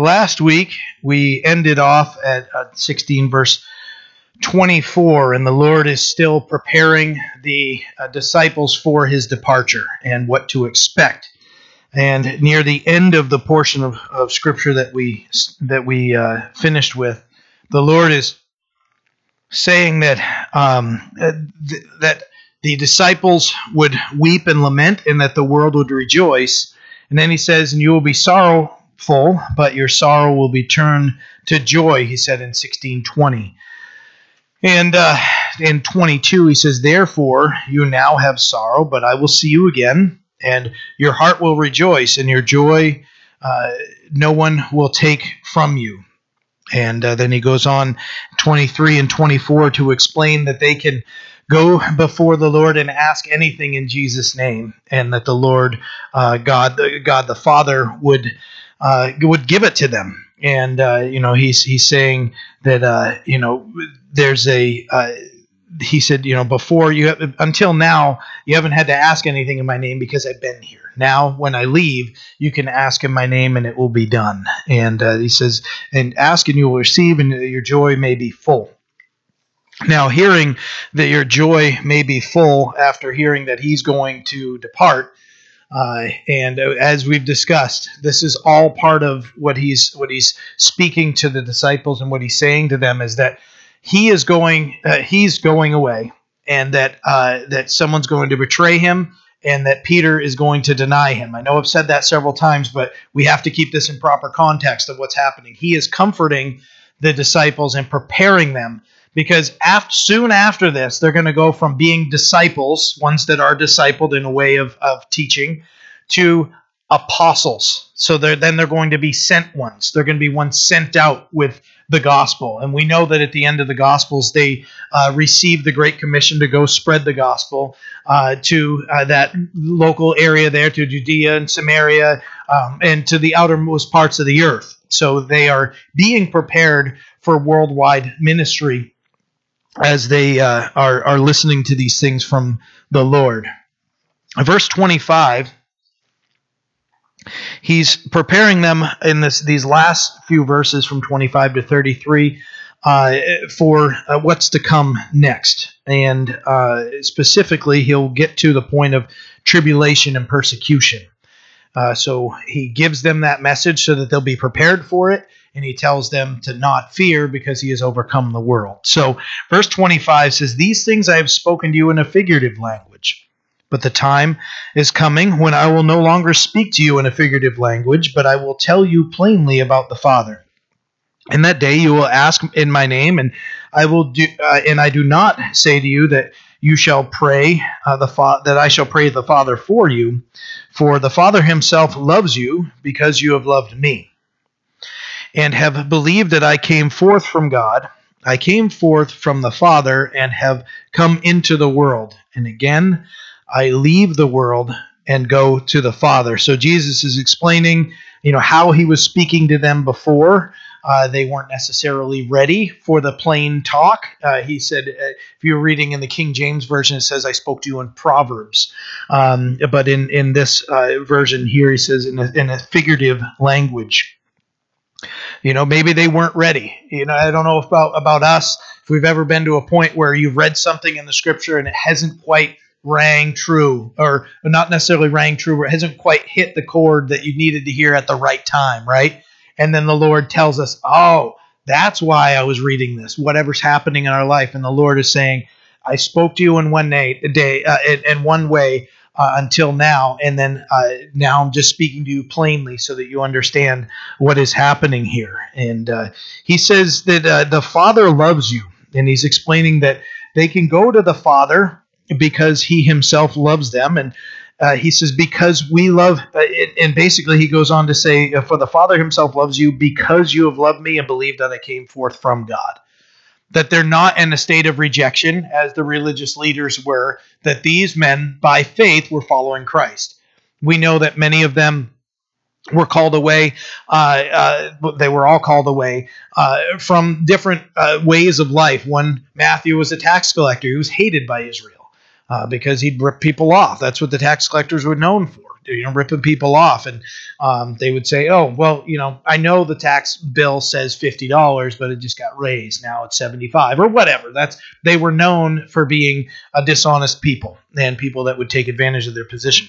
last week we ended off at uh, 16 verse 24, and the Lord is still preparing the uh, disciples for his departure and what to expect. And near the end of the portion of, of scripture that we that we uh, finished with, the Lord is saying that um, th- that the disciples would weep and lament, and that the world would rejoice. And then he says, "And you will be sorrowful, but your sorrow will be turned to joy." He said in sixteen twenty. And uh, in 22, he says, Therefore, you now have sorrow, but I will see you again, and your heart will rejoice, and your joy uh, no one will take from you. And uh, then he goes on 23 and 24 to explain that they can go before the Lord and ask anything in Jesus' name, and that the Lord uh, God, God the Father would uh, would give it to them. And uh, you know, he's he's saying that uh, you know there's a uh, he said you know before you have, until now you haven't had to ask anything in my name because I've been here. Now when I leave, you can ask in my name and it will be done. And uh, he says, and ask and you will receive, and your joy may be full. Now, hearing that your joy may be full after hearing that he's going to depart, uh, and as we've discussed, this is all part of what he's what he's speaking to the disciples and what he's saying to them is that he is going uh, he's going away, and that uh, that someone's going to betray him, and that Peter is going to deny him. I know I've said that several times, but we have to keep this in proper context of what's happening. He is comforting the disciples and preparing them because after, soon after this, they're going to go from being disciples, ones that are discipled in a way of, of teaching, to apostles. So they're, then they're going to be sent ones. They're going to be ones sent out with the gospel. And we know that at the end of the gospels, they uh, receive the Great Commission to go spread the gospel uh, to uh, that local area there, to Judea and Samaria, um, and to the outermost parts of the earth. So they are being prepared for worldwide ministry as they uh, are, are listening to these things from the Lord. Verse 25, he's preparing them in this these last few verses from 25 to 33 uh, for uh, what's to come next. And uh, specifically, he'll get to the point of tribulation and persecution. Uh, so he gives them that message so that they'll be prepared for it and he tells them to not fear because he has overcome the world. So, verse 25 says, These things I have spoken to you in a figurative language. But the time is coming when I will no longer speak to you in a figurative language, but I will tell you plainly about the Father. In that day you will ask in my name, and I will do, uh, and I do not say to you that you shall pray uh, the fa- that I shall pray the Father for you, for the Father Himself loves you because you have loved me and have believed that I came forth from God. I came forth from the Father and have come into the world. And again, I leave the world and go to the Father. So Jesus is explaining, you know, how he was speaking to them before. Uh, they weren't necessarily ready for the plain talk. Uh, he said, uh, if you're reading in the King James version, it says, "I spoke to you in proverbs," um, but in in this uh, version here, he says in a, in a figurative language. You know, maybe they weren't ready. You know, I don't know about about us if we've ever been to a point where you've read something in the scripture and it hasn't quite rang true, or not necessarily rang true, but it hasn't quite hit the chord that you needed to hear at the right time, right? And then the Lord tells us, "Oh, that's why I was reading this. Whatever's happening in our life, and the Lord is saying." I spoke to you in one day, day uh, in, in one way, uh, until now, and then uh, now I'm just speaking to you plainly so that you understand what is happening here. And uh, he says that uh, the Father loves you, and he's explaining that they can go to the Father because he himself loves them, and uh, he says because we love, uh, and basically he goes on to say, for the Father himself loves you because you have loved me and believed that I came forth from God that they're not in a state of rejection as the religious leaders were, that these men, by faith, were following Christ. We know that many of them were called away. Uh, uh, they were all called away uh, from different uh, ways of life. One, Matthew was a tax collector. He was hated by Israel uh, because he'd rip people off. That's what the tax collectors were known for. You know, ripping people off. And um, they would say, oh, well, you know, I know the tax bill says $50, but it just got raised. Now it's 75 or whatever. That's They were known for being a dishonest people and people that would take advantage of their position.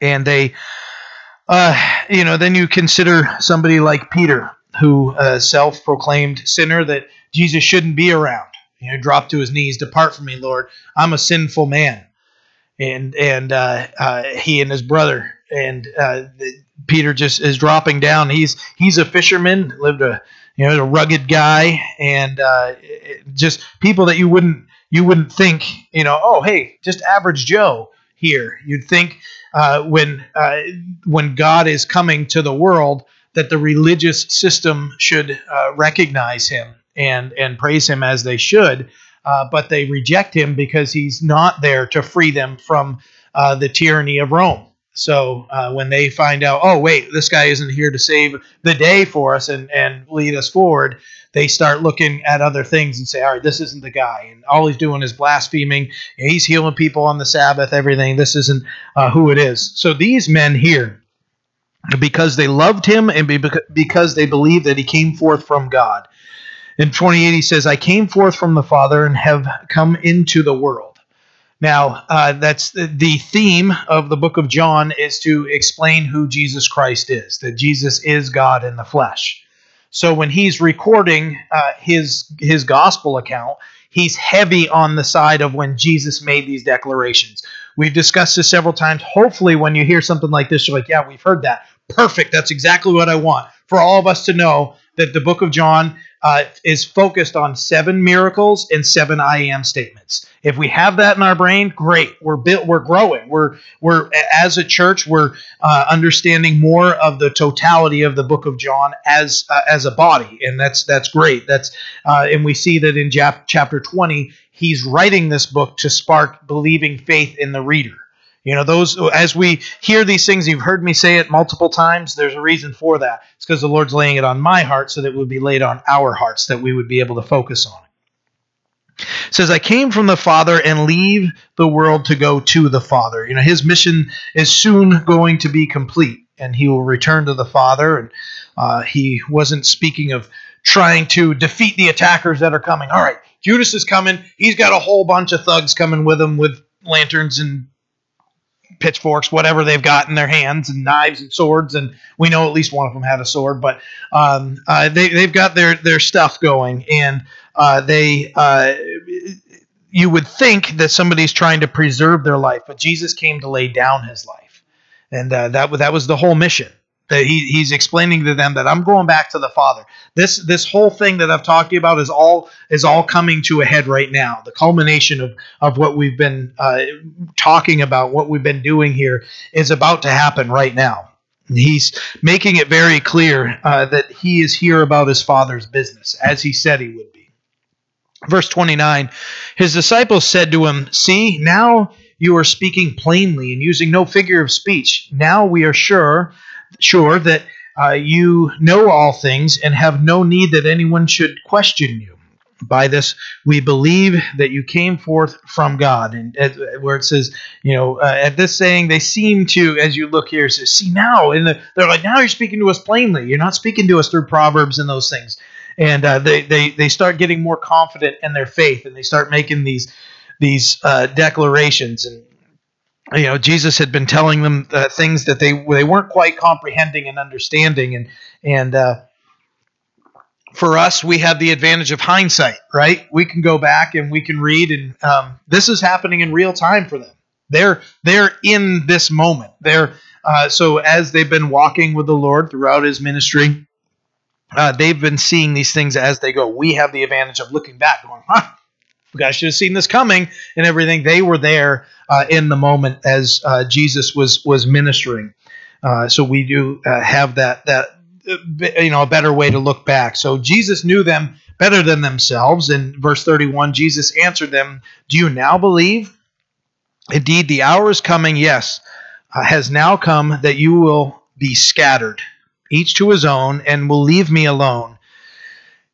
And they, uh, you know, then you consider somebody like Peter, who self-proclaimed sinner that Jesus shouldn't be around. You know, dropped to his knees, "Depart from me, Lord. I'm a sinful man." And and uh, uh, he and his brother and uh, Peter just is dropping down. He's he's a fisherman, lived a you know a rugged guy, and uh, just people that you wouldn't you wouldn't think you know. Oh, hey, just average Joe here. You'd think uh, when when God is coming to the world that the religious system should recognize him and and praise him as they should, uh, but they reject him because he's not there to free them from uh, the tyranny of Rome. So uh, when they find out, oh wait, this guy isn't here to save the day for us and and lead us forward, they start looking at other things and say, all right, this isn't the guy, and all he's doing is blaspheming. He's healing people on the Sabbath, everything. This isn't uh, who it is. So these men here because they loved him and because they believed that he came forth from God. In 28, he says, I came forth from the Father and have come into the world. Now, uh, that's the, the theme of the book of John is to explain who Jesus Christ is, that Jesus is God in the flesh. So when he's recording uh, his his gospel account, he's heavy on the side of when Jesus made these declarations. We've discussed this several times. Hopefully, when you hear something like this, you're like, yeah, we've heard that. Perfect. That's exactly what I want for all of us to know that the book of John uh, is focused on seven miracles and seven I am statements. If we have that in our brain, great. We're built. We're growing. We're we're as a church, we're uh, understanding more of the totality of the book of John as uh, as a body, and that's that's great. That's uh, and we see that in chapter twenty, he's writing this book to spark believing faith in the reader. You know, those as we hear these things, you've heard me say it multiple times. There's a reason for that. It's because the Lord's laying it on my heart so that it would be laid on our hearts that we would be able to focus on it. it says, I came from the Father and leave the world to go to the Father. You know, his mission is soon going to be complete, and he will return to the Father. And uh, he wasn't speaking of trying to defeat the attackers that are coming. All right, Judas is coming. He's got a whole bunch of thugs coming with him with lanterns and pitchforks, whatever they've got in their hands, and knives and swords. And we know at least one of them had a sword, but um, uh, they they've got their their stuff going, and uh, they. Uh, you would think that somebody's trying to preserve their life, but Jesus came to lay down his life, and uh, that that was the whole mission that he, he's explaining to them that I'm going back to the Father. This this whole thing that I've talked to you about is all is all coming to a head right now. The culmination of of what we've been uh, talking about, what we've been doing here, is about to happen right now. He's making it very clear uh, that he is here about his Father's business, as he said he would be. Verse 29 His disciples said to him, See, now you are speaking plainly and using no figure of speech. Now we are sure sure that uh, you know all things and have no need that anyone should question you. By this, we believe that you came forth from God. And where it says, you know, uh, at this saying, they seem to, as you look here, says, see now, and the, they're like, now you're speaking to us plainly. You're not speaking to us through proverbs and those things. And uh, they, they they start getting more confident in their faith, and they start making these these uh, declarations. And you know jesus had been telling them uh, things that they they weren't quite comprehending and understanding. And and uh, for us we have the advantage of hindsight right? We can go back and we can read and um, this is happening in real time for them. They're they're in this moment. They're uh, so as they've been walking with the lord throughout his ministry uh, they've been seeing these things as they go. We have the advantage of looking back going huh you guys should have seen this coming and everything. They were there uh, in the moment as uh, Jesus was was ministering. Uh, so we do uh, have that that uh, you know a better way to look back. So Jesus knew them better than themselves. In verse 31, Jesus answered them, "Do you now believe? Indeed, the hour is coming. Yes, uh, has now come that you will be scattered, each to his own, and will leave me alone."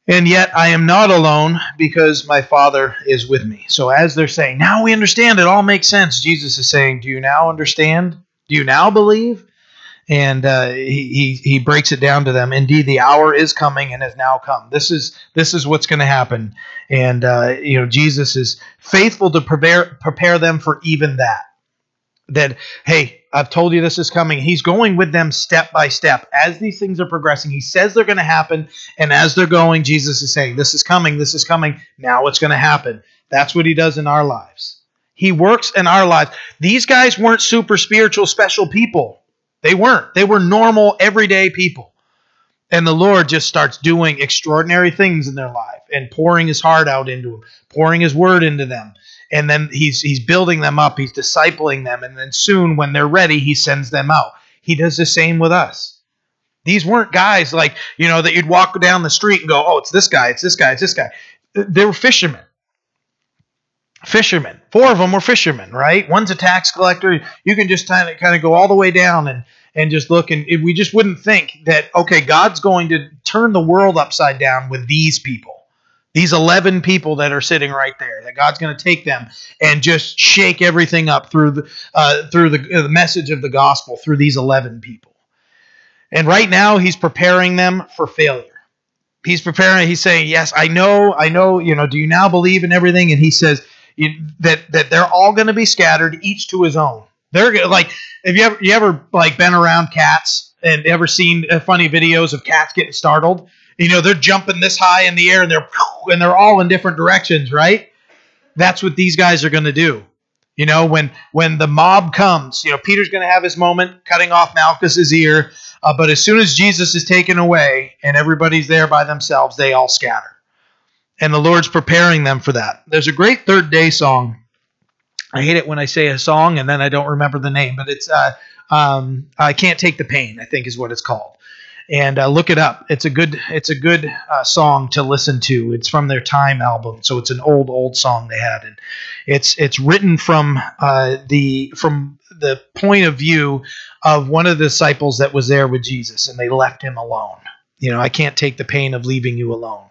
And yet I am not alone because my Father is with me. So as they're saying, now we understand, it all makes sense. Jesus is saying, Do you now understand? Do you now believe? And uh, he, he he breaks it down to them. Indeed, the hour is coming and has now come. This is this is what's going to happen. And uh, you know, Jesus is faithful to prepare prepare them for even that. That hey, I've told you this is coming. He's going with them step by step as these things are progressing. He says they're going to happen, and as they're going, Jesus is saying, "This is coming. This is coming. Now it's going to happen." That's what he does in our lives. He works in our lives. These guys weren't super spiritual, special people. They weren't. They were normal, everyday people. And the Lord just starts doing extraordinary things in their life and pouring his heart out into them, pouring his word into them. And then he's he's building them up, he's discipling them, and then soon when they're ready, he sends them out. He does the same with us. These weren't guys like, you know, that you'd walk down the street and go, "Oh, it's this guy, it's this guy, it's this guy." They were fishermen fishermen. Four of them were fishermen, right? One's a tax collector. You can just kind of kind of go all the way down and and just look and we just wouldn't think that okay, God's going to turn the world upside down with these people. These 11 people that are sitting right there, that God's going to take them and just shake everything up through the uh, through the, the message of the gospel through these 11 people. And right now, He's preparing them for failure. He's preparing. He's saying, "Yes, I know, I know. You know, do you now believe in everything?" And He says, that that they're all going to be scattered, each to his own. They're like, have you ever you ever like been around cats and ever seen uh, funny videos of cats getting startled? You know, they're jumping this high in the air and they're and they're all in different directions, right? That's what these guys are going to do. You know, when when the mob comes, you know, Peter's going to have his moment cutting off Malchus's ear, uh, but as soon as Jesus is taken away and everybody's there by themselves, they all scatter and the Lord's preparing them for that. There's a great third day song. I hate it when I say a song and then I don't remember the name, but it's uh, um, I can't take the pain. I think is what it's called. And uh, look it up. It's a good it's a good uh, song to listen to. It's from their Time album, so it's an old old song they had, and it's it's written from uh, the from the point of view of one of the disciples that was there with Jesus, and they left him alone. You know, I can't take the pain of leaving you alone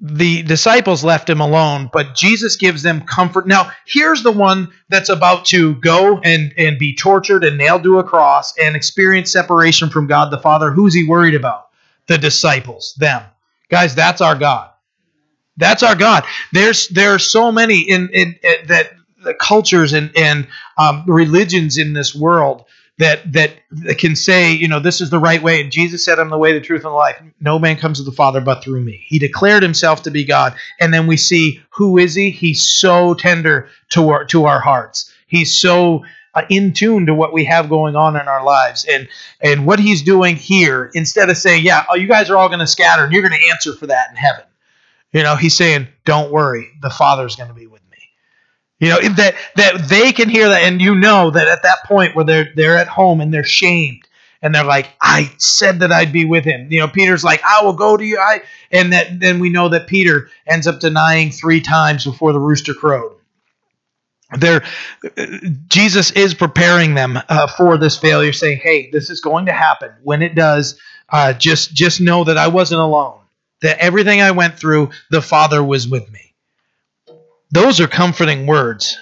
the disciples left him alone, but Jesus gives them comfort. Now, here's the one that's about to go and, and be tortured and nailed to a cross and experience separation from God the Father. Who's he worried about? The disciples, them. Guys, that's our God. That's our God. There's there are so many in, in, in that the cultures and, and um, religions in this world that that can say, you know, this is the right way. And Jesus said, I'm the way, the truth, and the life. No man comes to the Father but through me. He declared himself to be God. And then we see who is he? He's so tender to our to our hearts. He's so uh, in tune to what we have going on in our lives. And and what he's doing here, instead of saying, Yeah, oh, you guys are all gonna scatter and you're gonna answer for that in heaven. You know, he's saying, Don't worry, the Father's gonna be with you know that that they can hear that, and you know that at that point where they're they're at home and they're shamed, and they're like, "I said that I'd be with him." You know, Peter's like, "I will go to you." I and that then we know that Peter ends up denying three times before the rooster crowed. There, Jesus is preparing them uh, for this failure, saying, "Hey, this is going to happen. When it does, uh, just just know that I wasn't alone. That everything I went through, the Father was with me." Those are comforting words.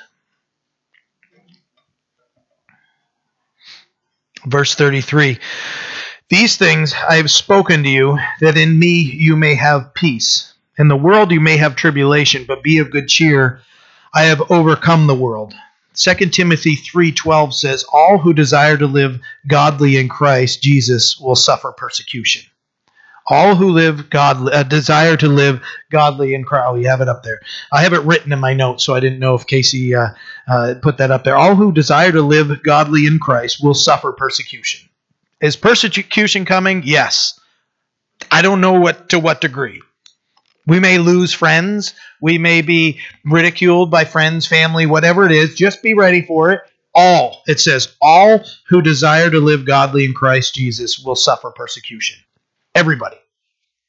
Verse 33 These things I have spoken to you, that in me you may have peace. In the world you may have tribulation, but be of good cheer. I have overcome the world. 2 Timothy 3:12 says all who desire to live godly in Christ Jesus will suffer persecution. All who live God uh, desire to live godly in Christ. Oh, you have it up there. I have it written in my notes, so I didn't know if Casey uh, uh, put that up there. All who desire to live godly in Christ will suffer persecution. Is persecution coming? Yes. I don't know what to what degree. We may lose friends. We may be ridiculed by friends, family, whatever it is. Just be ready for it. All, it says, all who desire to live godly in Christ Jesus will suffer persecution. Everybody.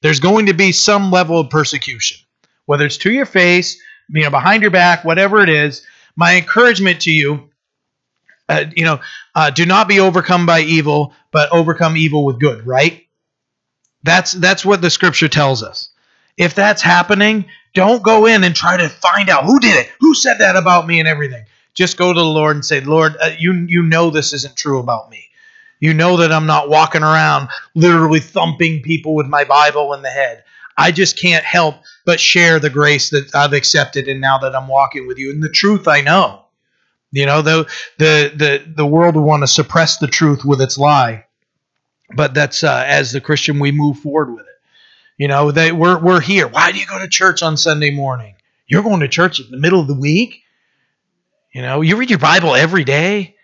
There's going to be some level of persecution, whether it's to your face, you know, behind your back, whatever it is. My encouragement to you, uh, you know, uh, do not be overcome by evil, but overcome evil with good. Right? That's that's what the scripture tells us. If that's happening, don't go in and try to find out who did it, who said that about me, and everything. Just go to the Lord and say, Lord, uh, you you know this isn't true about me. You know that I'm not walking around literally thumping people with my Bible in the head. I just can't help but share the grace that I've accepted and now that I'm walking with you. And the truth I know. You know, the the the, the world will want to suppress the truth with its lie. But that's uh, as the Christian we move forward with it. You know, they we're we're here. Why do you go to church on Sunday morning? You're going to church in the middle of the week? You know, you read your Bible every day.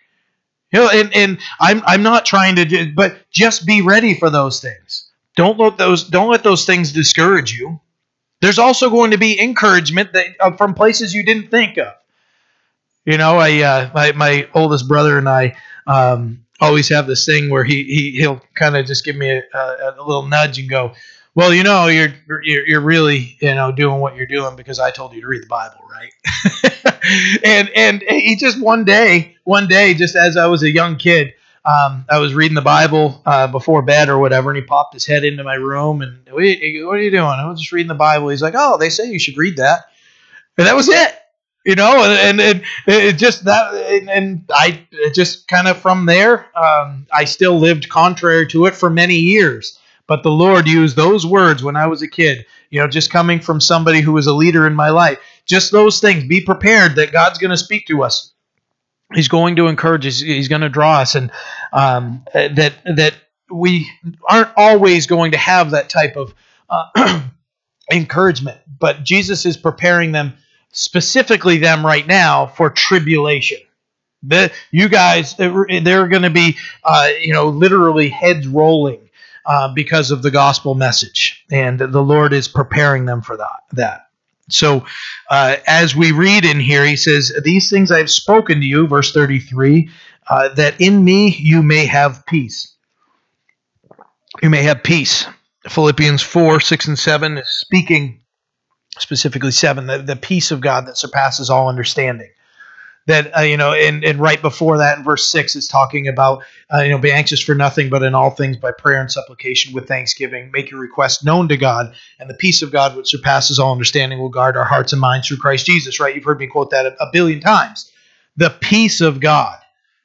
You know, and, and I'm I'm not trying to do, but just be ready for those things. Don't let those don't let those things discourage you. There's also going to be encouragement that uh, from places you didn't think of. You know, I uh, my my oldest brother and I um, always have this thing where he he he'll kind of just give me a, a, a little nudge and go, well, you know, you're, you're you're really you know doing what you're doing because I told you to read the Bible, right? and and he just one day, one day, just as I was a young kid, um, I was reading the Bible uh, before bed or whatever, and he popped his head into my room and what are, you, what are you doing? I was just reading the Bible. He's like, oh, they say you should read that, and that was it. You know, and, and, and it just that, and, and I just kind of from there, um, I still lived contrary to it for many years. But the Lord used those words when I was a kid, you know, just coming from somebody who was a leader in my life. Just those things. Be prepared that God's going to speak to us. He's going to encourage us. He's going to draw us, and um, that that we aren't always going to have that type of uh, encouragement. But Jesus is preparing them, specifically them right now, for tribulation. The, you guys, they're going to be, uh, you know, literally heads rolling uh, because of the gospel message, and the Lord is preparing them for that. That. So, uh, as we read in here, he says, "These things I have spoken to you," verse thirty-three, uh, that in me you may have peace. You may have peace. Philippians four, six, and seven is speaking specifically seven, the, the peace of God that surpasses all understanding that uh, you know and, and right before that in verse 6 is talking about uh, you know be anxious for nothing but in all things by prayer and supplication with thanksgiving make your request known to god and the peace of god which surpasses all understanding will guard our hearts and minds through christ jesus right? You've heard me quote that a, a billion times. The peace of god.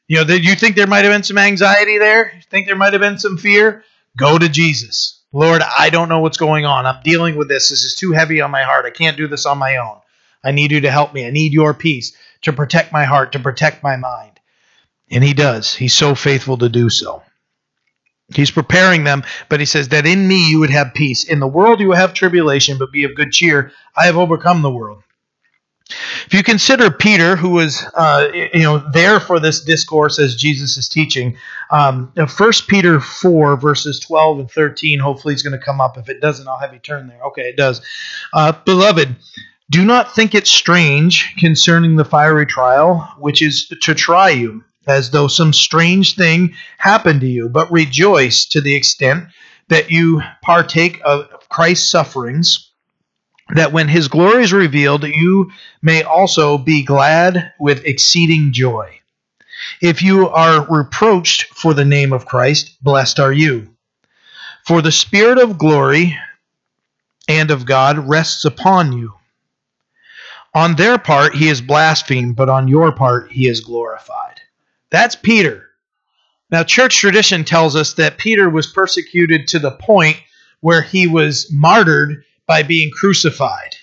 You know that you think there might have been some anxiety there? You think there might have been some fear? Go to jesus. Lord i don't know what's going on. I'm dealing with this. This is too heavy on my heart. I can't do this on my own. I need you to help me. I need your peace to protect my heart, to protect my mind. And he does. He's so faithful to do so. He's preparing them, but he says that in me you would have peace. In the world you will have tribulation, but be of good cheer. I have overcome the world. If you consider Peter, who was uh, you know there for this discourse as Jesus is teaching, um, 1 Peter 4 verses 12 and 13. Hopefully, it's going to come up. If it doesn't, I'll have you turn there. Okay, it does. Uh, Beloved, do not think it strange concerning the fiery trial, which is to try you, as though some strange thing happened to you, but rejoice to the extent that you partake of Christ's sufferings, that when his glory is revealed, you may also be glad with exceeding joy. If you are reproached for the name of Christ, blessed are you. For the Spirit of glory and of God rests upon you. On their part, he is blasphemed, but on your part, he is glorified. That's Peter. Now, church tradition tells us that Peter was persecuted to the point where he was martyred by being crucified.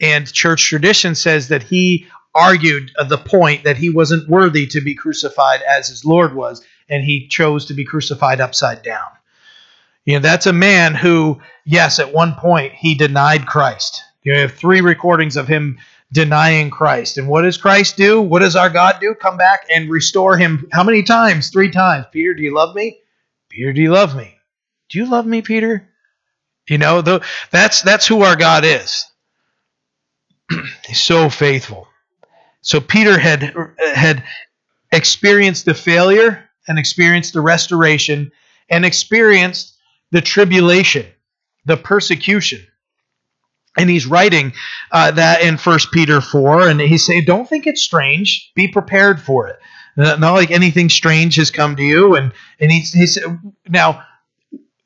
And church tradition says that he argued the point that he wasn't worthy to be crucified as his Lord was, and he chose to be crucified upside down. You know, that's a man who, yes, at one point he denied Christ. You have three recordings of him denying Christ. And what does Christ do? What does our God do? Come back and restore him how many times? Three times. Peter, do you love me? Peter, do you love me? Do you love me, Peter? You know, the, that's that's who our God is. He's so faithful. So Peter had had experienced the failure and experienced the restoration and experienced the tribulation, the persecution and he's writing uh, that in First Peter four, and he's saying, "Don't think it's strange. Be prepared for it. Not like anything strange has come to you." And and he's, he's now,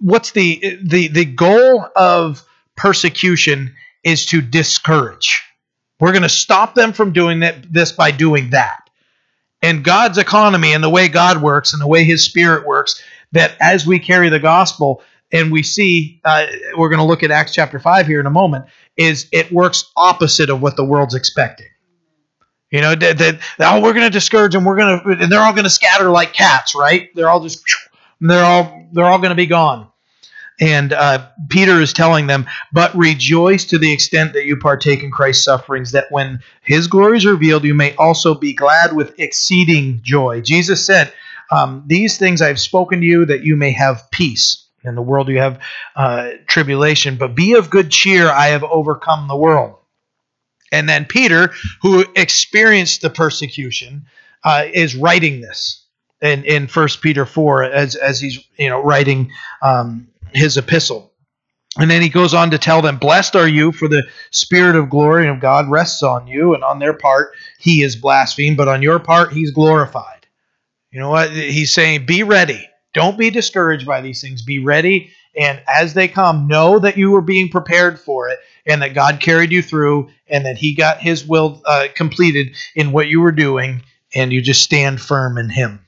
what's the the the goal of persecution is to discourage. We're going to stop them from doing that, this by doing that. and God's economy and the way God works and the way His Spirit works, that as we carry the gospel and we see, uh, we're going to look at Acts chapter 5 here in a moment, is it works opposite of what the world's expecting. You know, that, that oh, we're going to discourage them. We're going to, and they're all going to scatter like cats, right? They're all just, they're all, they're all going to be gone. And uh, Peter is telling them, but rejoice to the extent that you partake in Christ's sufferings, that when his glory is revealed, you may also be glad with exceeding joy. Jesus said, um, These things I have spoken to you that you may have peace. In the world you have uh, tribulation, but be of good cheer, I have overcome the world. And then Peter, who experienced the persecution, uh, is writing this in in First Peter four as as he's you know writing um, his epistle. And then he goes on to tell them, Blessed are you, for the Spirit of glory of God rests on you, and on their part he is blasphemed, but on your part he's glorified. You know what? He's saying, Be ready. Don't be discouraged by these things. Be ready. And as they come, know that you were being prepared for it, and that God carried you through, and that He got His will uh, completed in what you were doing, and you just stand firm in Him.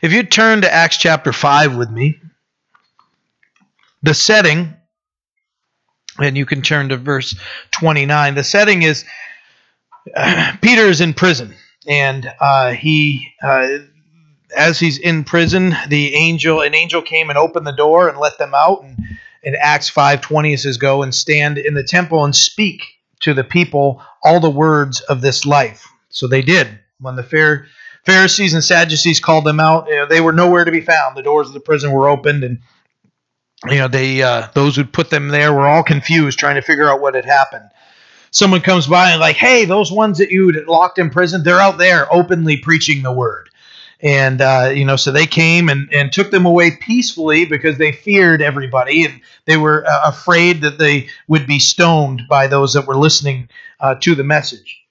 If you turn to Acts chapter 5 with me, the setting, and you can turn to verse 29, the setting is uh, Peter is in prison, and uh, he. Uh, as he's in prison, the angel, an angel came and opened the door and let them out. And in Acts 5:20 it says, "Go and stand in the temple and speak to the people all the words of this life." So they did. When the Pharisees and Sadducees called them out, you know, they were nowhere to be found. The doors of the prison were opened, and you know they uh, those who put them there were all confused trying to figure out what had happened someone comes by and like hey those ones that you locked in prison they're out there openly preaching the word and uh, you know so they came and, and took them away peacefully because they feared everybody and they were uh, afraid that they would be stoned by those that were listening uh, to the message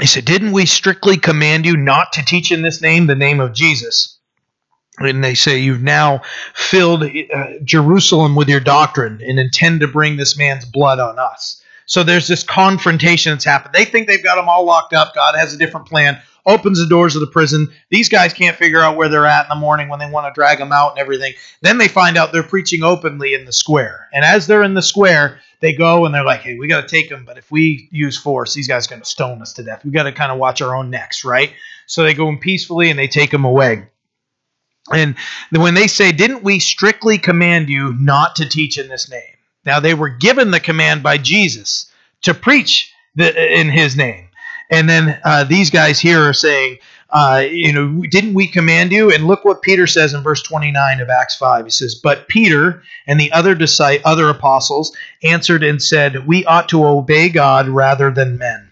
he said didn't we strictly command you not to teach in this name the name of jesus and they say you've now filled uh, Jerusalem with your doctrine and intend to bring this man's blood on us. So there's this confrontation that's happened. They think they've got them all locked up. God has a different plan. Opens the doors of the prison. These guys can't figure out where they're at in the morning when they want to drag them out and everything. Then they find out they're preaching openly in the square. And as they're in the square, they go and they're like, "Hey, we got to take them, but if we use force, these guys are going to stone us to death. We got to kind of watch our own necks, right?" So they go in peacefully and they take them away. And when they say, Didn't we strictly command you not to teach in this name? Now, they were given the command by Jesus to preach the, in his name. And then uh, these guys here are saying, uh, you know, didn't we command you? And look what Peter says in verse 29 of Acts 5. He says, But Peter and the other disciples, other apostles answered and said, We ought to obey God rather than men.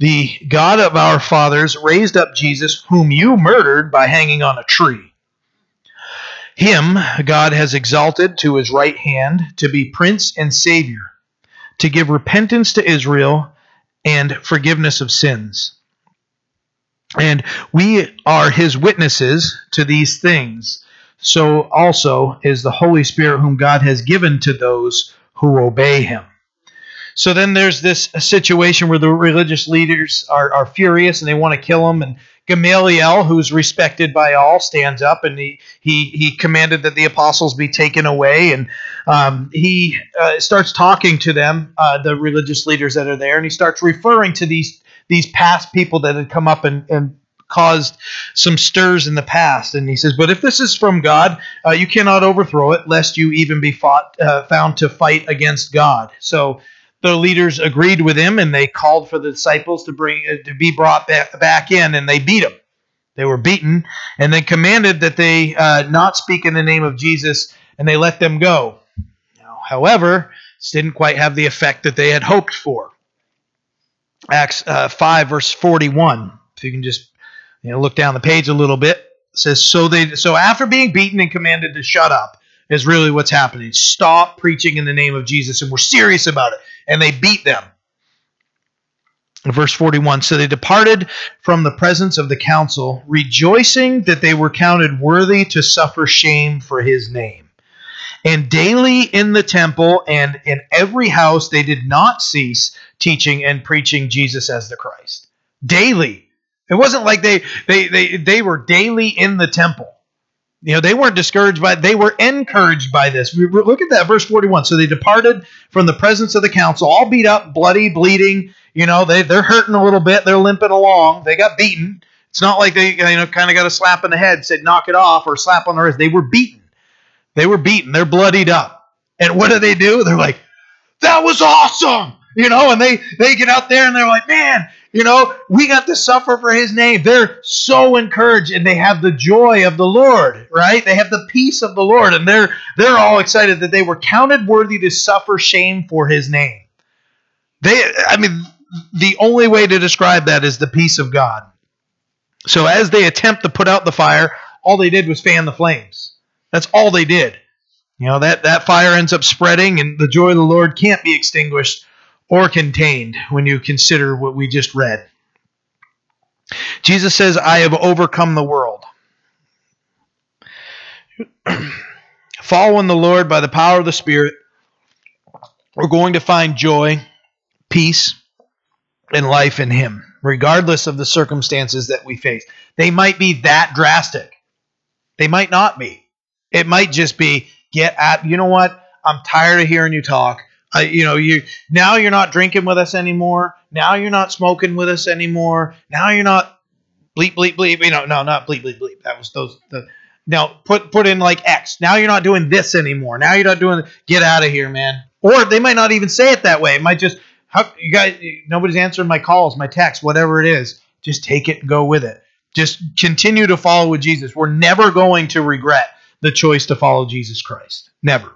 The God of our fathers raised up Jesus, whom you murdered by hanging on a tree. Him God has exalted to his right hand to be prince and savior, to give repentance to Israel and forgiveness of sins. And we are his witnesses to these things. So also is the Holy Spirit, whom God has given to those who obey him. So then there's this situation where the religious leaders are, are furious and they want to kill him. And Gamaliel, who's respected by all, stands up and he he he commanded that the apostles be taken away, and um, he uh, starts talking to them, uh, the religious leaders that are there, and he starts referring to these these past people that had come up and, and caused some stirs in the past. And he says, But if this is from God, uh, you cannot overthrow it, lest you even be fought, uh, found to fight against God. So the leaders agreed with him and they called for the disciples to bring uh, to be brought back, back in and they beat them they were beaten and then commanded that they uh, not speak in the name of jesus and they let them go. Now, however this didn't quite have the effect that they had hoped for. Acts uh, 5 verse 41 if you can just you know look down the page a little bit. Says so they so after being beaten and commanded to shut up is really what's happening. Stop preaching in the name of Jesus, and we're serious about it. And they beat them. Verse 41 So they departed from the presence of the council, rejoicing that they were counted worthy to suffer shame for his name. And daily in the temple and in every house they did not cease teaching and preaching Jesus as the Christ. Daily It wasn't like they they they they were daily in the temple. You know, they weren't discouraged by they were encouraged by this. we, Look at that verse 41. So they departed from the presence of the council, all beat up, bloody, bleeding. You know, they they're hurting a little bit, they're limping along. They got beaten. It's not like they you know kind of got a slap in the head, said knock it off, or slap on the wrist. They were beaten. They were beaten. They're bloodied up. And what do they do? They're like, that was awesome. You know, and they they get out there and they're like, man, you know, we got to suffer for his name. They're so encouraged and they have the joy of the Lord, right? They have the peace of the Lord and they're they're all excited that they were counted worthy to suffer shame for his name. They I mean the only way to describe that is the peace of God. So as they attempt to put out the fire, all they did was fan the flames. That's all they did. You know, that, that fire ends up spreading, and the joy of the Lord can't be extinguished or contained when you consider what we just read. Jesus says, I have overcome the world. Following the Lord by the power of the Spirit, we're going to find joy, peace, and life in Him, regardless of the circumstances that we face. They might be that drastic, they might not be. It might just be get at, you know what? I'm tired of hearing you talk. You know, you now you're not drinking with us anymore. Now you're not smoking with us anymore. Now you're not bleep bleep bleep. You know, no, not bleep bleep bleep. That was those the. Now put put in like X. Now you're not doing this anymore. Now you're not doing. Get out of here, man. Or they might not even say it that way. It might just how you guys. Nobody's answering my calls, my texts, whatever it is. Just take it and go with it. Just continue to follow with Jesus. We're never going to regret the choice to follow Jesus Christ. Never.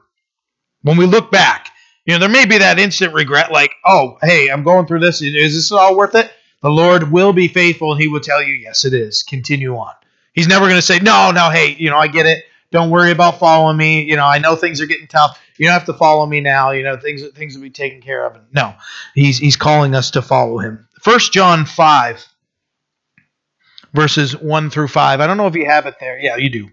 When we look back, you know, there may be that instant regret, like, oh, hey, I'm going through this. Is this all worth it? The Lord will be faithful and he will tell you, yes, it is. Continue on. He's never going to say, no, no, hey, you know, I get it. Don't worry about following me. You know, I know things are getting tough. You don't have to follow me now. You know, things things will be taken care of. No, he's he's calling us to follow him. First John five, verses one through five. I don't know if you have it there. Yeah, you do.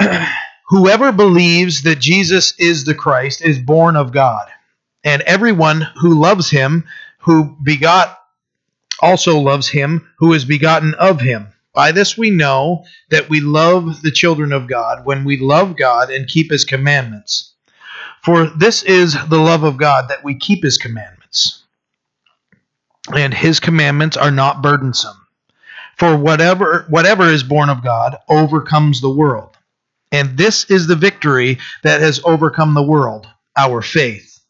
Whoever believes that Jesus is the Christ is born of God, and everyone who loves him, who begot, also loves him who is begotten of him. By this we know that we love the children of God when we love God and keep his commandments. For this is the love of God that we keep his commandments. And his commandments are not burdensome. For whatever whatever is born of God overcomes the world. And this is the victory that has overcome the world, our faith.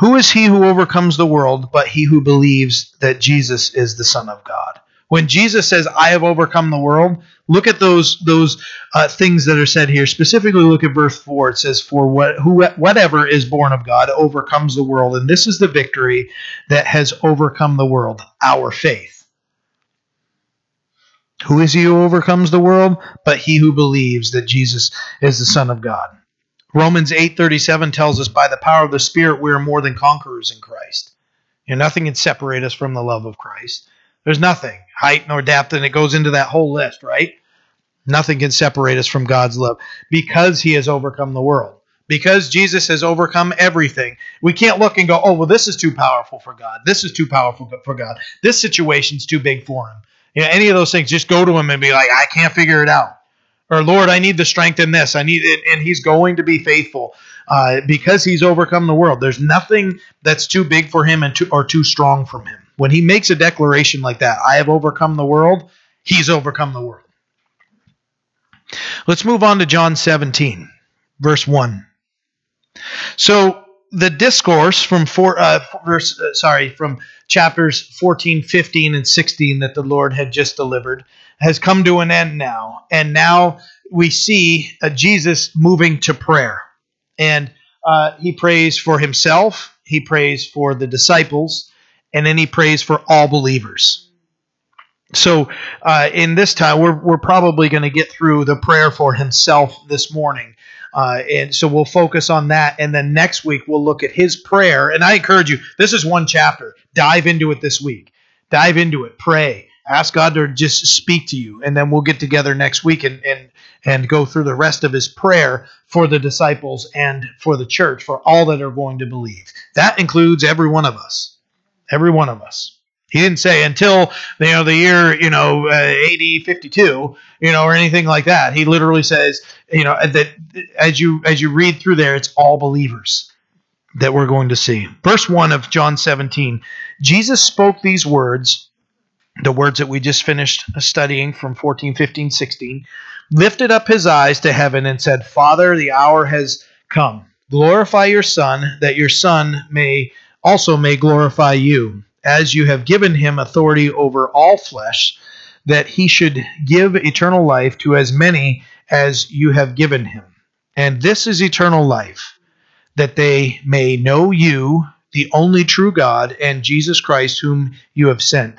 Who is he who overcomes the world but he who believes that Jesus is the Son of God? When Jesus says, I have overcome the world, look at those those uh, things that are said here. Specifically, look at verse 4. It says, For what, who, whatever is born of God overcomes the world. And this is the victory that has overcome the world, our faith. Who is he who overcomes the world? But he who believes that Jesus is the Son of God. Romans 8:37 tells us by the power of the Spirit we are more than conquerors in Christ. You know, nothing can separate us from the love of Christ. There's nothing, height nor depth, and it goes into that whole list, right? Nothing can separate us from God's love because he has overcome the world. Because Jesus has overcome everything. We can't look and go, oh, well, this is too powerful for God. This is too powerful for God. This situation's too big for him you know, any of those things, just go to him and be like, I can't figure it out. Or Lord, I need the strength in this. I need it, and He's going to be faithful uh, because He's overcome the world. There's nothing that's too big for Him and too, or too strong from Him. When He makes a declaration like that, I have overcome the world. He's overcome the world. Let's move on to John 17, verse 1. So the discourse from four, uh, verse, uh, sorry, from chapters 14, 15, and 16 that the Lord had just delivered has come to an end now. And now we see uh, Jesus moving to prayer. And uh, he prays for himself, he prays for the disciples, and then he prays for all believers. So, uh, in this time, we're, we're probably going to get through the prayer for himself this morning. Uh, and so we'll focus on that. And then next week, we'll look at his prayer. And I encourage you, this is one chapter. Dive into it this week. Dive into it. Pray. Ask God to just speak to you. And then we'll get together next week and, and, and go through the rest of his prayer for the disciples and for the church, for all that are going to believe. That includes every one of us. Every one of us. He didn't say until you know the year you know uh, AD 52, you know, or anything like that. He literally says, you know, that as you as you read through there, it's all believers that we're going to see. Verse 1 of John 17. Jesus spoke these words, the words that we just finished studying from 14, 15, 16, lifted up his eyes to heaven and said, "Father, the hour has come. Glorify your son, that your son may also may glorify you." as you have given him authority over all flesh, that he should give eternal life to as many as you have given him. And this is eternal life, that they may know you, the only true God, and Jesus Christ, whom you have sent.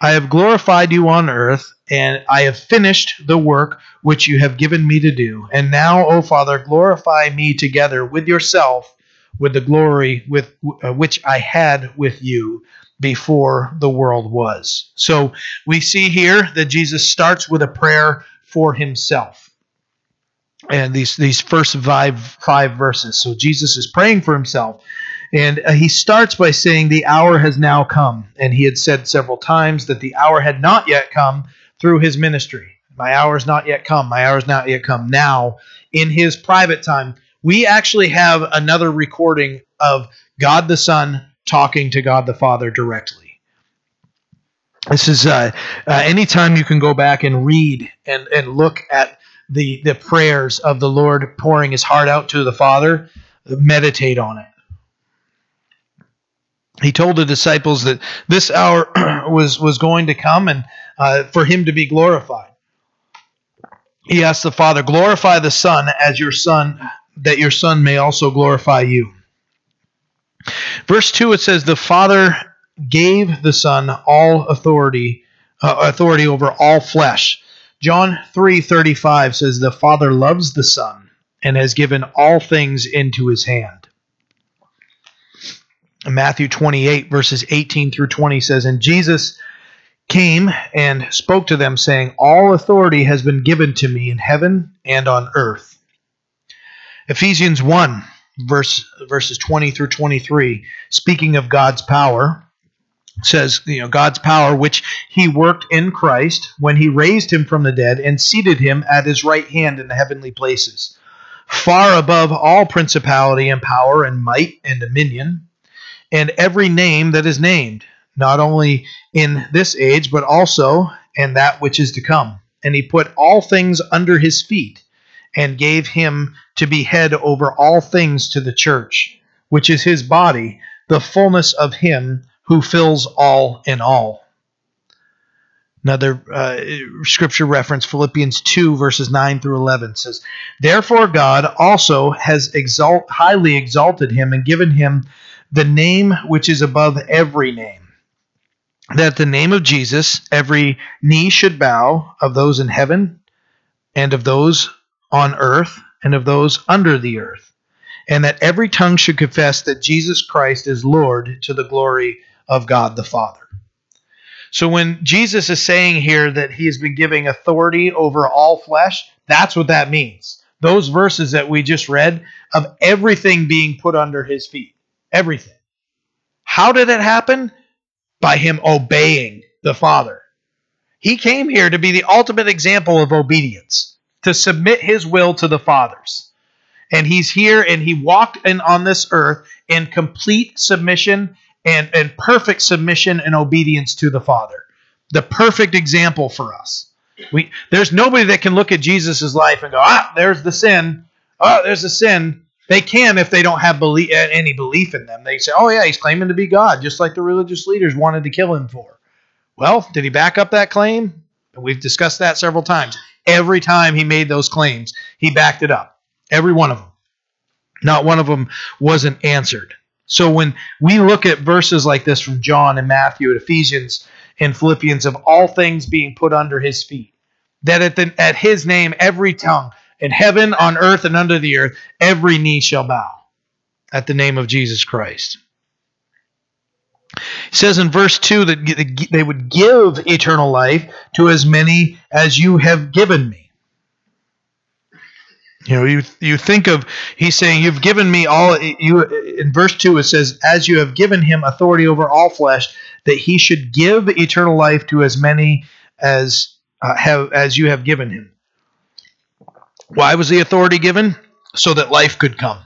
I have glorified you on earth, and I have finished the work which you have given me to do. And now, O Father, glorify me together with yourself with the glory with uh, which I had with you before the world was. So we see here that Jesus starts with a prayer for himself. And these these first five five verses. So Jesus is praying for himself. And uh, he starts by saying, The hour has now come. And he had said several times that the hour had not yet come through his ministry. My hour is not yet come. My hour is not yet come. Now, in his private time, we actually have another recording of God the Son talking to God the Father directly. This is uh, uh, anytime you can go back and read and, and look at the, the prayers of the Lord pouring his heart out to the Father, meditate on it. He told the disciples that this hour was, was going to come and uh, for him to be glorified. He asked the Father, Glorify the Son as your Son that your Son may also glorify you. Verse 2 it says, The Father gave the Son all authority, uh, authority over all flesh. John 3:35 says the Father loves the Son and has given all things into his hand. Matthew 28 verses 18 through 20 says and Jesus came and spoke to them saying all authority has been given to me in heaven and on earth. Ephesians 1, verse, verses 20 through 23, speaking of God's power, says, you know, God's power, which he worked in Christ when he raised him from the dead and seated him at his right hand in the heavenly places, far above all principality and power and might and dominion, and every name that is named, not only in this age, but also in that which is to come. And he put all things under his feet and gave him to be head over all things to the church, which is his body, the fullness of him who fills all in all. Another uh, scripture reference, Philippians 2, verses 9 through 11 says, Therefore God also has exalt, highly exalted him and given him the name which is above every name, that the name of Jesus every knee should bow of those in heaven and of those on earth and of those under the earth, and that every tongue should confess that Jesus Christ is Lord to the glory of God the Father. So when Jesus is saying here that he has been giving authority over all flesh, that's what that means. Those verses that we just read of everything being put under his feet. Everything. How did it happen? By him obeying the Father. He came here to be the ultimate example of obedience to submit his will to the Father's. And he's here and he walked in on this earth in complete submission and, and perfect submission and obedience to the Father. The perfect example for us. We there's nobody that can look at Jesus' life and go, ah, there's the sin. Oh, there's the sin. They can if they don't have belief, any belief in them. They say, oh, yeah, he's claiming to be God, just like the religious leaders wanted to kill him for. Well, did he back up that claim? We've discussed that several times. Every time he made those claims, he backed it up. Every one of them. Not one of them wasn't answered. So when we look at verses like this from John and Matthew and Ephesians and Philippians of all things being put under his feet, that at, the, at his name every tongue in heaven, on earth, and under the earth, every knee shall bow at the name of Jesus Christ. He says in verse 2 that they would give eternal life to as many as you have given me. You know, you you think of he's saying you've given me all you in verse 2 it says as you have given him authority over all flesh that he should give eternal life to as many as uh, have as you have given him. Why was the authority given? So that life could come.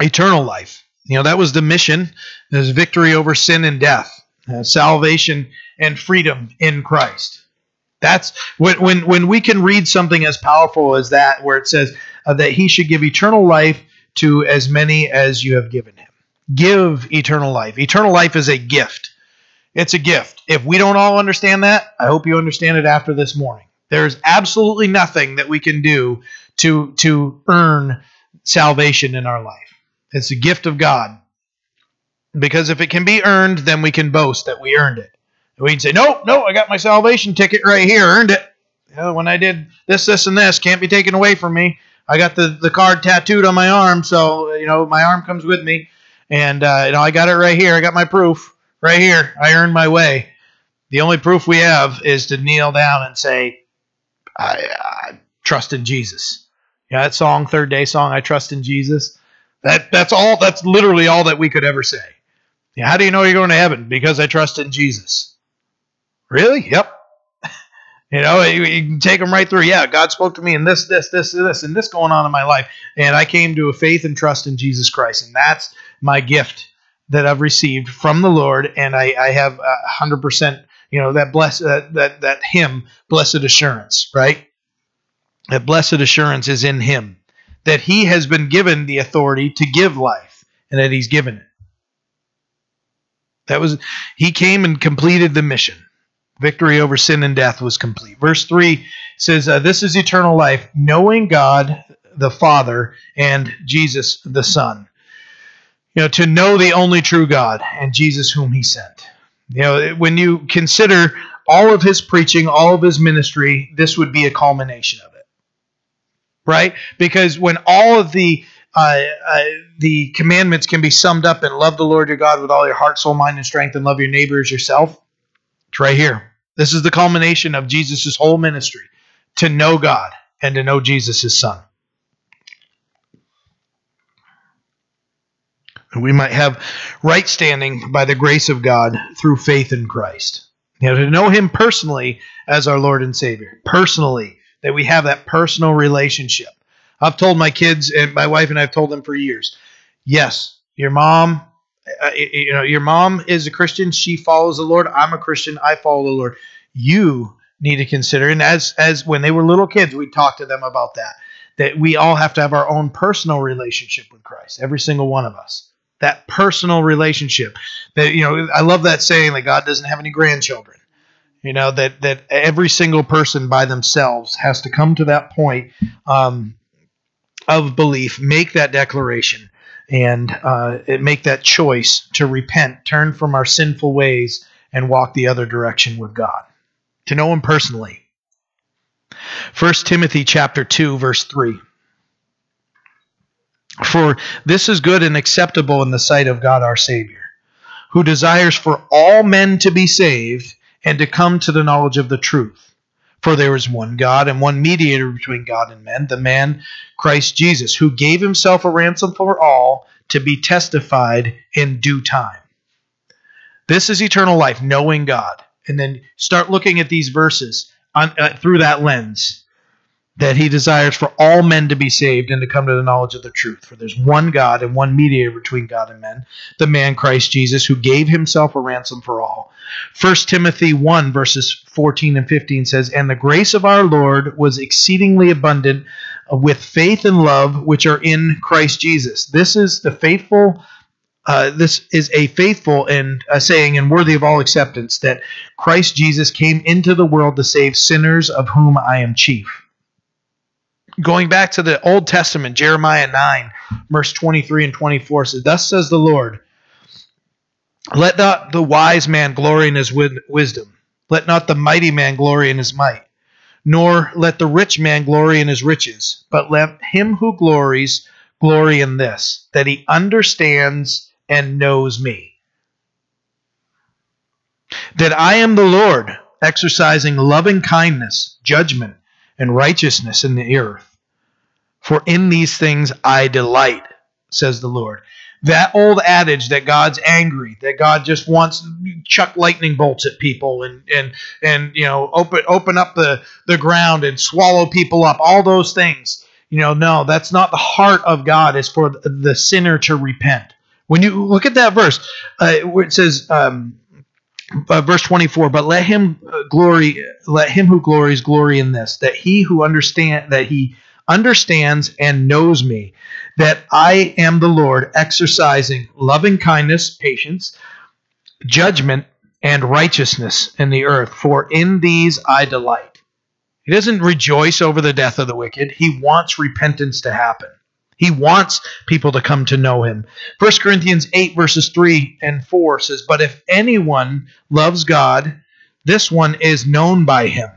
Eternal life. You know, that was the mission. There's victory over sin and death, uh, salvation and freedom in Christ. That's when, when, when we can read something as powerful as that, where it says uh, that he should give eternal life to as many as you have given him. Give eternal life. Eternal life is a gift. It's a gift. If we don't all understand that, I hope you understand it after this morning. There's absolutely nothing that we can do to, to earn salvation in our life. It's a gift of God. Because if it can be earned, then we can boast that we earned it. We can say, no, no, I got my salvation ticket right here, earned it. You know, when I did this, this, and this, can't be taken away from me. I got the, the card tattooed on my arm, so you know my arm comes with me, and uh, you know I got it right here. I got my proof right here. I earned my way. The only proof we have is to kneel down and say, I, I trust in Jesus. Yeah, that song, third day song, I trust in Jesus. That that's all. That's literally all that we could ever say. Yeah, how do you know you're going to heaven? Because I trust in Jesus. Really? Yep. You know, you, you, can take them right through. Yeah, God spoke to me, and this, this, this, this, and this going on in my life, and I came to a faith and trust in Jesus Christ, and that's my gift that I've received from the Lord, and I, I have hundred percent. You know that bless uh, that that hymn, blessed assurance, right? That blessed assurance is in Him, that He has been given the authority to give life, and that He's given it. That was He came and completed the mission Victory over sin and death was complete. Verse 3 says, uh, This is eternal life, knowing God the Father and Jesus the Son. You know, to know the only true God and Jesus whom he sent. You know, when you consider all of his preaching, all of his ministry, this would be a culmination of it. Right? Because when all of the uh, uh, the commandments can be summed up in love the Lord your God with all your heart, soul, mind, and strength, and love your neighbor as yourself. It's right here. This is the culmination of Jesus' whole ministry to know God and to know Jesus, his son. We might have right standing by the grace of God through faith in Christ. You know, to know him personally as our Lord and Savior. Personally, that we have that personal relationship. I've told my kids and my wife and I've told them for years. Yes, your mom uh, you know, your mom is a Christian; she follows the Lord. I'm a Christian; I follow the Lord. You need to consider, and as as when they were little kids, we talked to them about that. That we all have to have our own personal relationship with Christ. Every single one of us. That personal relationship. That you know, I love that saying that God doesn't have any grandchildren. You know that that every single person by themselves has to come to that point um, of belief, make that declaration and uh, make that choice to repent, turn from our sinful ways, and walk the other direction with God. To know Him personally. 1 Timothy chapter 2, verse 3. For this is good and acceptable in the sight of God our Savior, who desires for all men to be saved and to come to the knowledge of the truth. For there is one God and one mediator between God and men, the man Christ Jesus, who gave himself a ransom for all to be testified in due time. This is eternal life, knowing God. And then start looking at these verses on, uh, through that lens that he desires for all men to be saved and to come to the knowledge of the truth. For there's one God and one mediator between God and men, the man Christ Jesus, who gave himself a ransom for all. 1 Timothy 1, verses 14 and 15 says, And the grace of our Lord was exceedingly abundant with faith and love which are in Christ Jesus. This is the faithful. Uh, this is a faithful and a saying and worthy of all acceptance that Christ Jesus came into the world to save sinners, of whom I am chief going back to the Old Testament, Jeremiah 9, verse 23 and 24 says, Thus says the Lord, let not the wise man glory in his wisdom, let not the mighty man glory in his might, nor let the rich man glory in his riches, but let him who glories glory in this, that he understands and knows me. That I am the Lord, exercising loving kindness, judgment, and righteousness in the earth. For in these things I delight, says the Lord. That old adage that God's angry, that God just wants to chuck lightning bolts at people and and and you know open open up the the ground and swallow people up, all those things. You know, no, that's not the heart of God. Is for the sinner to repent. When you look at that verse, uh, it says, um, uh, verse 24 but let him uh, glory let him who glories glory in this that he who understand that he understands and knows me that i am the lord exercising loving kindness patience judgment and righteousness in the earth. For in these i delight. He doesn't rejoice over the death of the wicked. He wants repentance to happen he wants people to come to know him. 1 Corinthians 8, verses 3 and 4 says, But if anyone loves God, this one is known by him.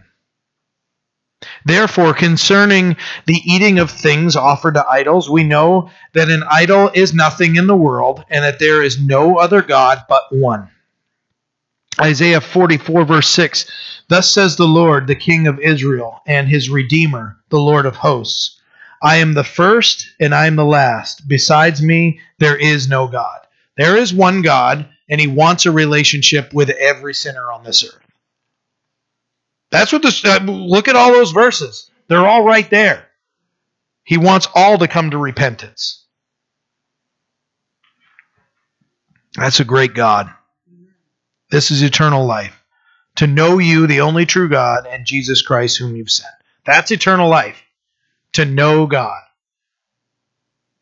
Therefore, concerning the eating of things offered to idols, we know that an idol is nothing in the world, and that there is no other God but one. Isaiah 44, verse 6 Thus says the Lord, the King of Israel, and his Redeemer, the Lord of hosts. I am the first and I am the last. Besides me, there is no God. There is one God, and he wants a relationship with every sinner on this earth. That's what this, uh, look at all those verses. They're all right there. He wants all to come to repentance. That's a great God. This is eternal life. To know you, the only true God, and Jesus Christ, whom you've sent. That's eternal life to know God.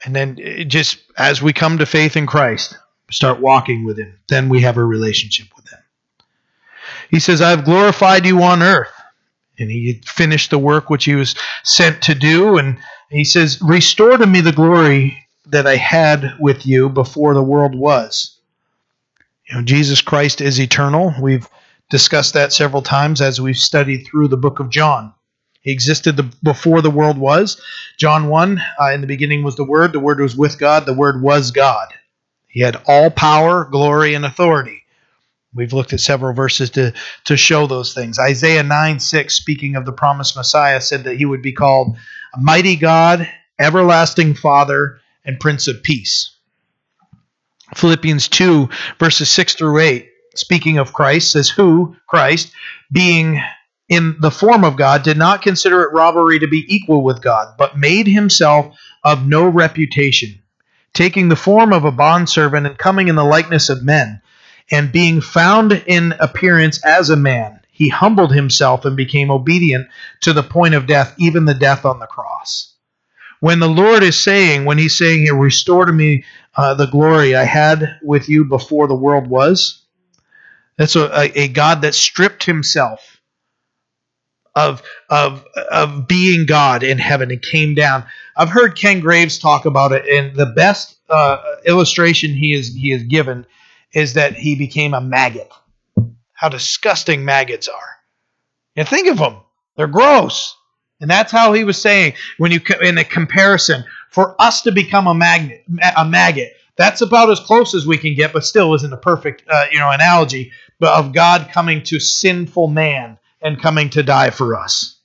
And then just as we come to faith in Christ, start walking with Him, then we have a relationship with Him. He says, I have glorified you on earth. And he finished the work which he was sent to do. And he says, Restore to me the glory that I had with you before the world was. You know, Jesus Christ is eternal. We've discussed that several times as we've studied through the book of John. He existed the, before the world was. John 1, uh, in the beginning was the Word. The Word was with God. The Word was God. He had all power, glory, and authority. We've looked at several verses to, to show those things. Isaiah 9 6, speaking of the promised Messiah, said that he would be called a mighty God, everlasting Father, and Prince of Peace. Philippians 2, verses 6 through 8, speaking of Christ, says, Who, Christ, being in the form of God, did not consider it robbery to be equal with God, but made himself of no reputation, taking the form of a bondservant and coming in the likeness of men, and being found in appearance as a man, he humbled himself and became obedient to the point of death, even the death on the cross. When the Lord is saying, when he's saying here, restore to me uh, the glory I had with you before the world was, that's a, a, a God that stripped himself of of of being God in heaven and came down. I've heard Ken Graves talk about it, and the best uh, illustration he is he has given is that he became a maggot. How disgusting maggots are! And think of them; they're gross. And that's how he was saying when you in a comparison for us to become a magnet, a maggot. That's about as close as we can get, but still isn't a perfect, uh, you know, analogy. But of God coming to sinful man and coming to die for us.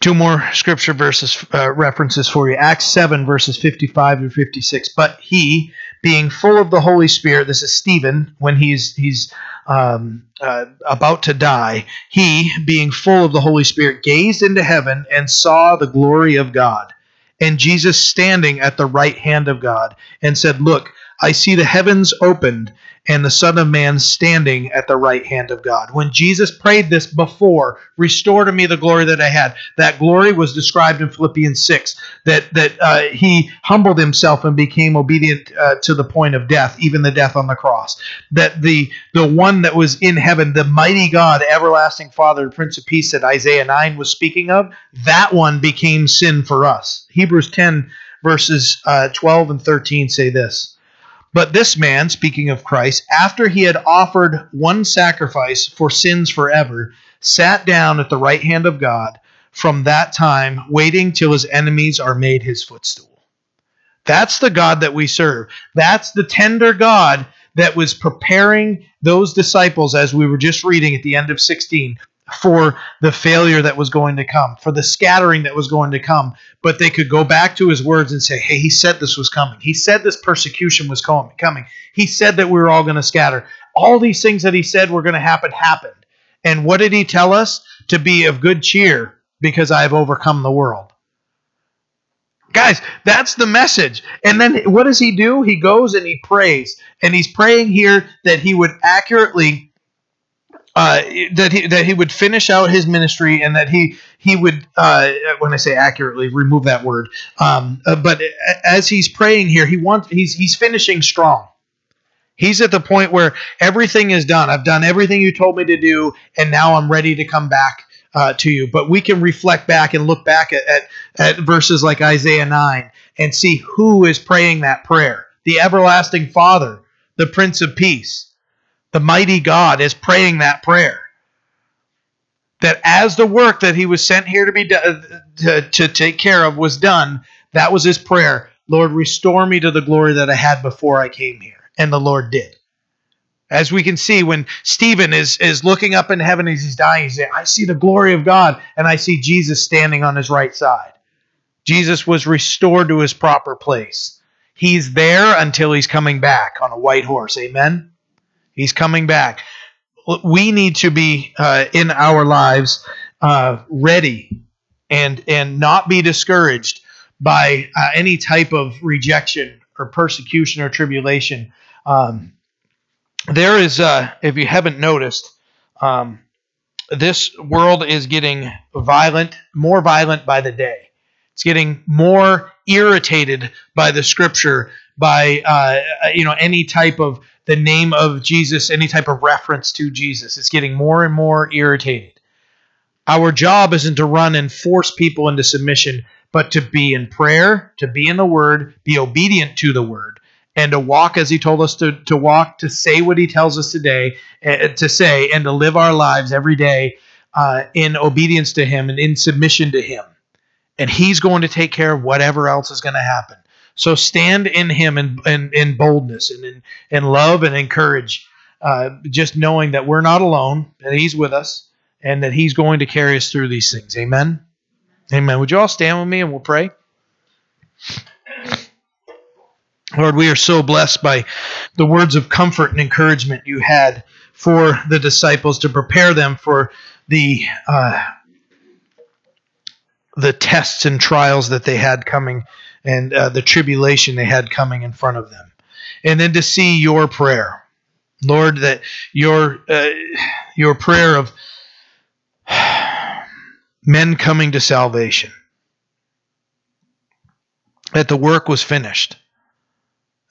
Two more scripture verses uh, references for you. Acts 7 verses 55 to 56. But he, being full of the Holy Spirit, this is Stephen when he's he's um, uh, about to die. He, being full of the Holy Spirit, gazed into heaven and saw the glory of God, and Jesus standing at the right hand of God, and said, "Look, I see the heavens opened and the Son of Man standing at the right hand of God. When Jesus prayed this before, restore to me the glory that I had. That glory was described in Philippians 6, that, that uh, he humbled himself and became obedient uh, to the point of death, even the death on the cross. That the, the one that was in heaven, the mighty God, everlasting Father, Prince of Peace that Isaiah 9 was speaking of, that one became sin for us. Hebrews 10, verses uh, 12 and 13 say this. But this man, speaking of Christ, after he had offered one sacrifice for sins forever, sat down at the right hand of God from that time, waiting till his enemies are made his footstool. That's the God that we serve. That's the tender God that was preparing those disciples, as we were just reading at the end of 16, for the failure that was going to come, for the scattering that was going to come. But they could go back to his words and say, hey, he said this was coming. He said this persecution was coming. He said that we were all going to scatter. All these things that he said were going to happen happened. And what did he tell us? To be of good cheer because I have overcome the world. Guys, that's the message. And then what does he do? He goes and he prays. And he's praying here that he would accurately uh, that he that he would finish out his ministry and that he he would uh, when I say accurately remove that word. Um, uh, but as he's praying here he wants he's he's finishing strong. He's at the point where everything is done. I've done everything you told me to do and now I'm ready to come back uh, to you. But we can reflect back and look back at, at at verses like Isaiah 9 and see who is praying that prayer. The everlasting father the prince of peace the mighty God is praying that prayer. That as the work that he was sent here to be do- to, to take care of was done, that was his prayer. Lord, restore me to the glory that I had before I came here. And the Lord did. As we can see, when Stephen is, is looking up in heaven as he's dying, he's saying, I see the glory of God, and I see Jesus standing on his right side. Jesus was restored to his proper place. He's there until he's coming back on a white horse. Amen? He's coming back. We need to be uh, in our lives uh, ready and and not be discouraged by uh, any type of rejection or persecution or tribulation. Um, there is, uh, if you haven't noticed, um, this world is getting violent, more violent by the day. It's getting more irritated by the scripture, by uh, you know any type of the name of Jesus, any type of reference to Jesus. It's getting more and more irritated. Our job isn't to run and force people into submission, but to be in prayer, to be in the Word, be obedient to the Word, and to walk as He told us to, to walk, to say what He tells us today, uh, to say, and to live our lives every day uh, in obedience to Him and in submission to Him. And He's going to take care of whatever else is going to happen. So stand in Him in, in, in boldness and in, in love and encourage, uh, just knowing that we're not alone, that He's with us, and that He's going to carry us through these things. Amen. Amen. Would you all stand with me and we'll pray? Lord, we are so blessed by the words of comfort and encouragement you had for the disciples to prepare them for the uh, the tests and trials that they had coming and uh, the tribulation they had coming in front of them. And then to see your prayer, Lord, that your uh, your prayer of men coming to salvation, that the work was finished,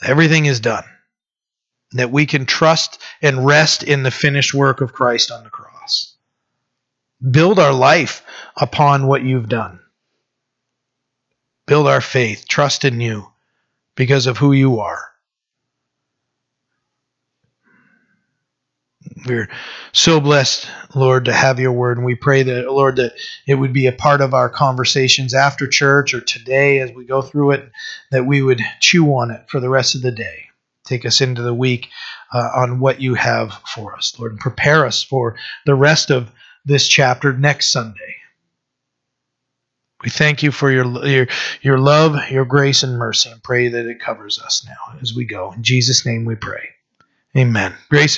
everything is done, that we can trust and rest in the finished work of Christ on the cross. Build our life upon what you've done build our faith, trust in you because of who you are. We're so blessed, Lord, to have your word. And we pray that, Lord, that it would be a part of our conversations after church or today as we go through it, that we would chew on it for the rest of the day. Take us into the week uh, on what you have for us, Lord, and prepare us for the rest of this chapter next Sunday. We thank you for your, your your love, your grace, and mercy, and pray that it covers us now as we go. In Jesus' name we pray. Amen. Grace